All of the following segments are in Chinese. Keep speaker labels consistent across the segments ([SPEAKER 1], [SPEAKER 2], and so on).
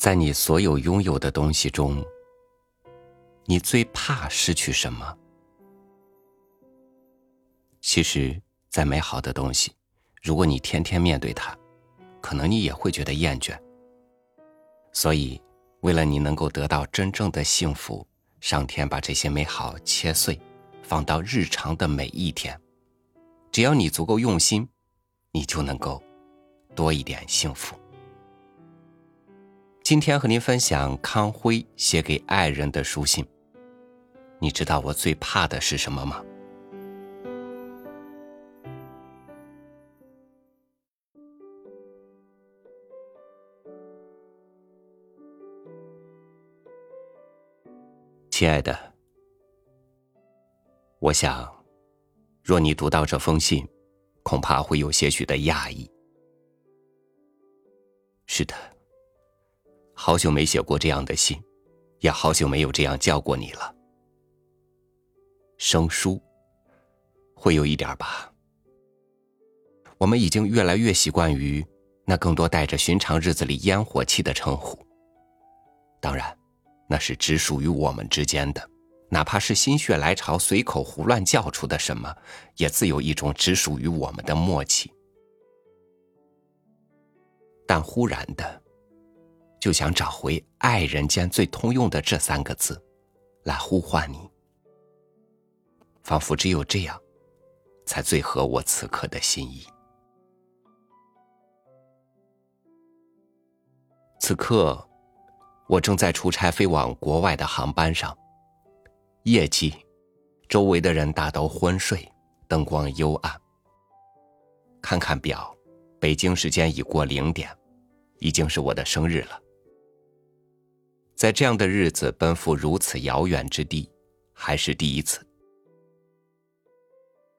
[SPEAKER 1] 在你所有拥有的东西中，你最怕失去什么？其实，再美好的东西，如果你天天面对它，可能你也会觉得厌倦。所以，为了你能够得到真正的幸福，上天把这些美好切碎，放到日常的每一天。只要你足够用心，你就能够多一点幸福。今天和您分享康辉写给爱人的书信。你知道我最怕的是什么吗？亲爱的，我想，若你读到这封信，恐怕会有些许的讶异。是的。好久没写过这样的信，也好久没有这样叫过你了。生疏，会有一点吧。我们已经越来越习惯于那更多带着寻常日子里烟火气的称呼。当然，那是只属于我们之间的，哪怕是心血来潮随口胡乱叫出的什么，也自有一种只属于我们的默契。但忽然的。就想找回爱人间最通用的这三个字，来呼唤你，仿佛只有这样，才最合我此刻的心意。此刻，我正在出差飞往国外的航班上，夜机，周围的人大都昏睡，灯光幽暗。看看表，北京时间已过零点，已经是我的生日了。在这样的日子奔赴如此遥远之地，还是第一次。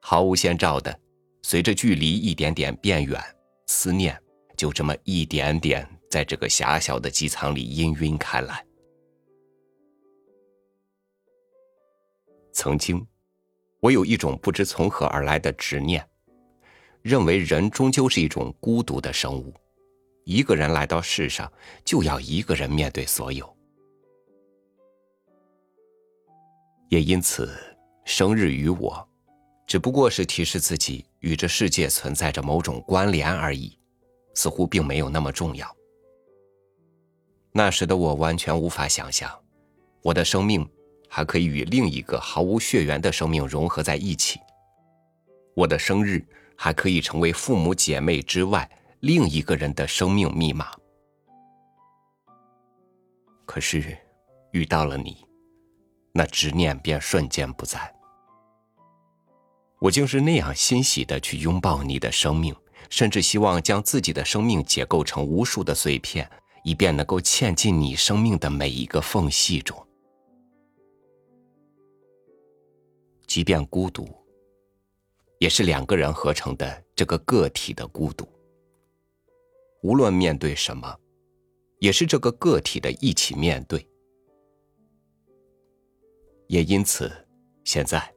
[SPEAKER 1] 毫无先兆的，随着距离一点点变远，思念就这么一点点在这个狭小的机舱里氤氲开来。曾经，我有一种不知从何而来的执念，认为人终究是一种孤独的生物，一个人来到世上，就要一个人面对所有。也因此，生日于我，只不过是提示自己与这世界存在着某种关联而已，似乎并没有那么重要。那时的我完全无法想象，我的生命还可以与另一个毫无血缘的生命融合在一起，我的生日还可以成为父母姐妹之外另一个人的生命密码。可是，遇到了你。那执念便瞬间不在。我竟是那样欣喜的去拥抱你的生命，甚至希望将自己的生命解构成无数的碎片，以便能够嵌进你生命的每一个缝隙中。即便孤独，也是两个人合成的这个个体的孤独。无论面对什么，也是这个个体的一起面对。也因此，现在，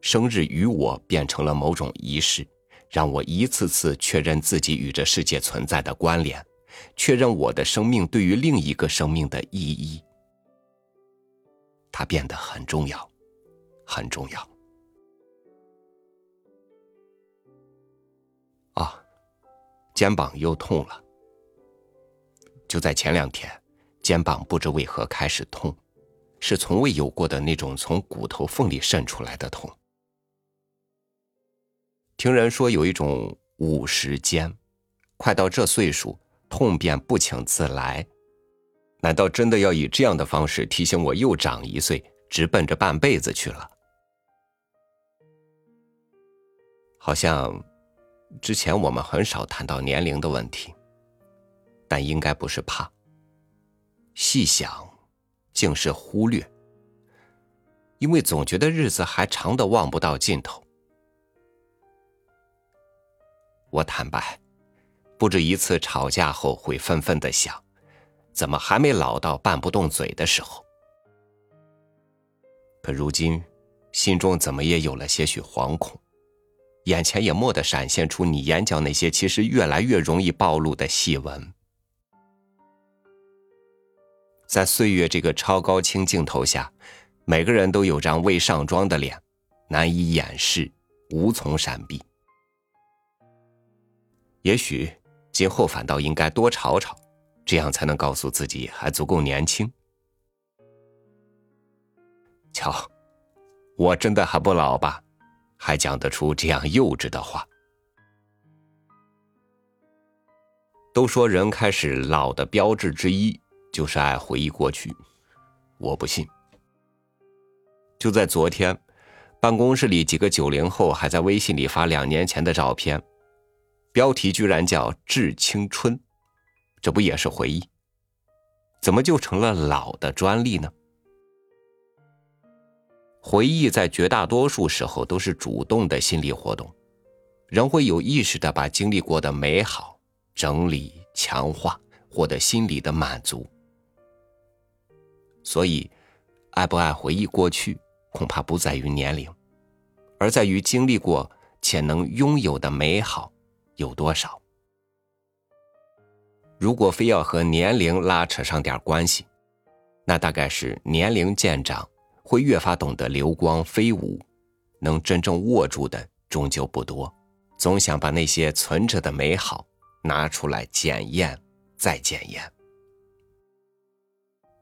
[SPEAKER 1] 生日与我变成了某种仪式，让我一次次确认自己与这世界存在的关联，确认我的生命对于另一个生命的意义。它变得很重要，很重要。啊，肩膀又痛了。就在前两天，肩膀不知为何开始痛。是从未有过的那种从骨头缝里渗出来的痛。听人说有一种五十肩，快到这岁数，痛便不请自来。难道真的要以这样的方式提醒我又长一岁，直奔着半辈子去了？好像之前我们很少谈到年龄的问题，但应该不是怕。细想。竟是忽略，因为总觉得日子还长的望不到尽头。我坦白，不止一次吵架后会愤愤的想，怎么还没老到拌不动嘴的时候？可如今，心中怎么也有了些许惶恐，眼前也蓦地闪现出你眼角那些其实越来越容易暴露的细纹。在岁月这个超高清镜头下，每个人都有张未上妆的脸，难以掩饰，无从闪避。也许今后反倒应该多吵吵，这样才能告诉自己还足够年轻。瞧，我真的还不老吧？还讲得出这样幼稚的话？都说人开始老的标志之一就是爱回忆过去，我不信。就在昨天，办公室里几个九零后还在微信里发两年前的照片，标题居然叫“致青春”，这不也是回忆？怎么就成了老的专利呢？回忆在绝大多数时候都是主动的心理活动，人会有意识的把经历过的美好。整理、强化，获得心理的满足。所以，爱不爱回忆过去，恐怕不在于年龄，而在于经历过且能拥有的美好有多少。如果非要和年龄拉扯上点关系，那大概是年龄渐长，会越发懂得流光飞舞，能真正握住的终究不多，总想把那些存着的美好。拿出来检验，再检验。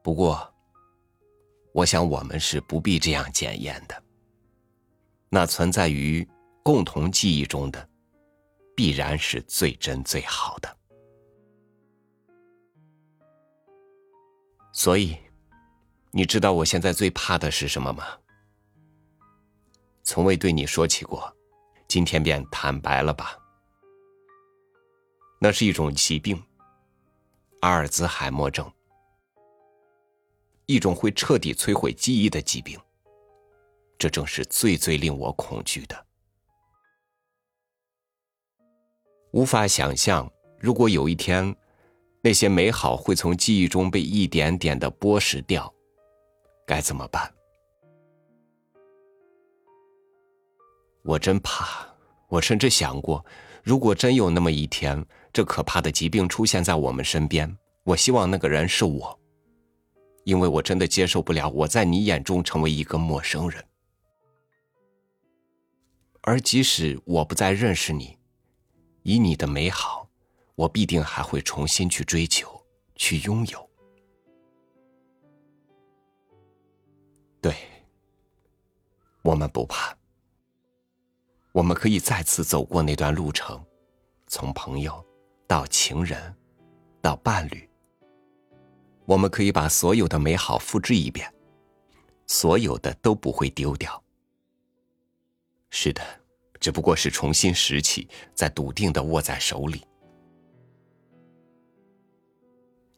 [SPEAKER 1] 不过，我想我们是不必这样检验的。那存在于共同记忆中的，必然是最真最好的。所以，你知道我现在最怕的是什么吗？从未对你说起过，今天便坦白了吧。那是一种疾病，阿尔兹海默症，一种会彻底摧毁记忆的疾病。这正是最最令我恐惧的。无法想象，如果有一天，那些美好会从记忆中被一点点的剥蚀掉，该怎么办？我真怕，我甚至想过。如果真有那么一天，这可怕的疾病出现在我们身边，我希望那个人是我，因为我真的接受不了我在你眼中成为一个陌生人。而即使我不再认识你，以你的美好，我必定还会重新去追求，去拥有。对，我们不怕。我们可以再次走过那段路程，从朋友到情人，到伴侣。我们可以把所有的美好复制一遍，所有的都不会丢掉。是的，只不过是重新拾起，再笃定的握在手里。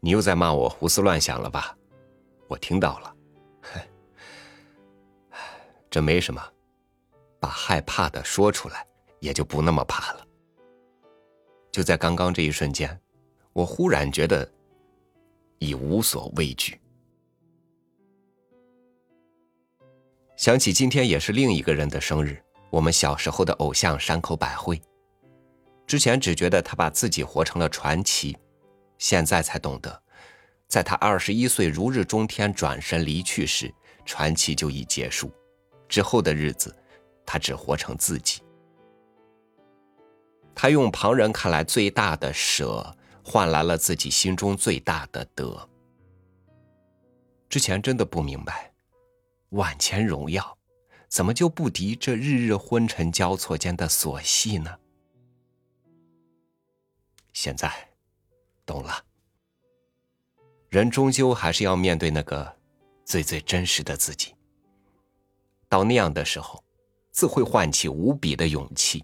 [SPEAKER 1] 你又在骂我胡思乱想了吧？我听到了，这没什么。把害怕的说出来，也就不那么怕了。就在刚刚这一瞬间，我忽然觉得已无所畏惧。想起今天也是另一个人的生日，我们小时候的偶像山口百惠。之前只觉得他把自己活成了传奇，现在才懂得，在他二十一岁如日中天转身离去时，传奇就已结束。之后的日子。他只活成自己，他用旁人看来最大的舍，换来了自己心中最大的德。之前真的不明白，万千荣耀，怎么就不敌这日日昏沉交错间的琐细呢？现在，懂了。人终究还是要面对那个最最真实的自己。到那样的时候。自会唤起无比的勇气。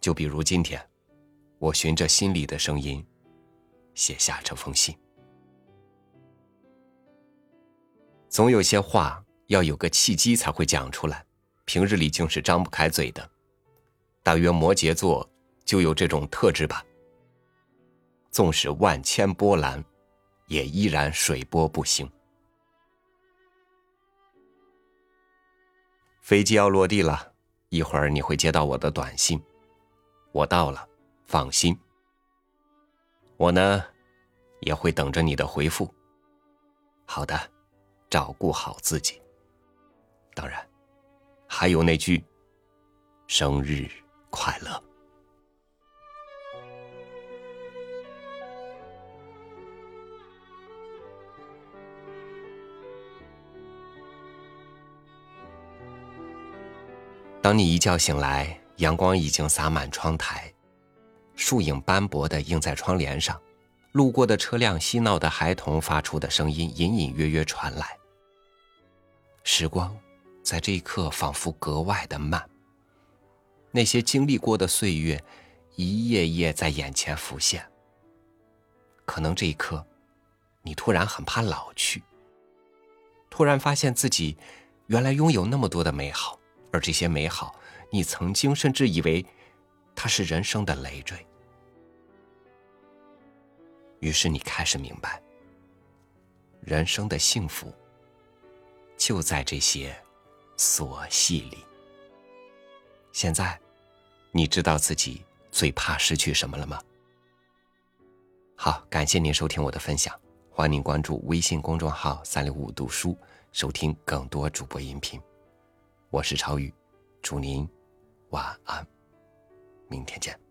[SPEAKER 1] 就比如今天，我循着心里的声音，写下这封信。总有些话要有个契机才会讲出来，平日里竟是张不开嘴的。大约摩羯座就有这种特质吧。纵使万千波澜，也依然水波不兴。飞机要落地了，一会儿你会接到我的短信。我到了，放心。我呢，也会等着你的回复。好的，照顾好自己。当然，还有那句“生日快乐”。当你一觉醒来，阳光已经洒满窗台，树影斑驳的映在窗帘上，路过的车辆、嬉闹的孩童发出的声音隐隐约约传来。时光，在这一刻仿佛格外的慢。那些经历过的岁月，一页页在眼前浮现。可能这一刻，你突然很怕老去，突然发现自己原来拥有那么多的美好。而这些美好，你曾经甚至以为它是人生的累赘。于是你开始明白，人生的幸福就在这些琐细里。现在，你知道自己最怕失去什么了吗？好，感谢您收听我的分享，欢迎您关注微信公众号“三六五读书”，收听更多主播音频。我是超宇，祝您晚安，明天见。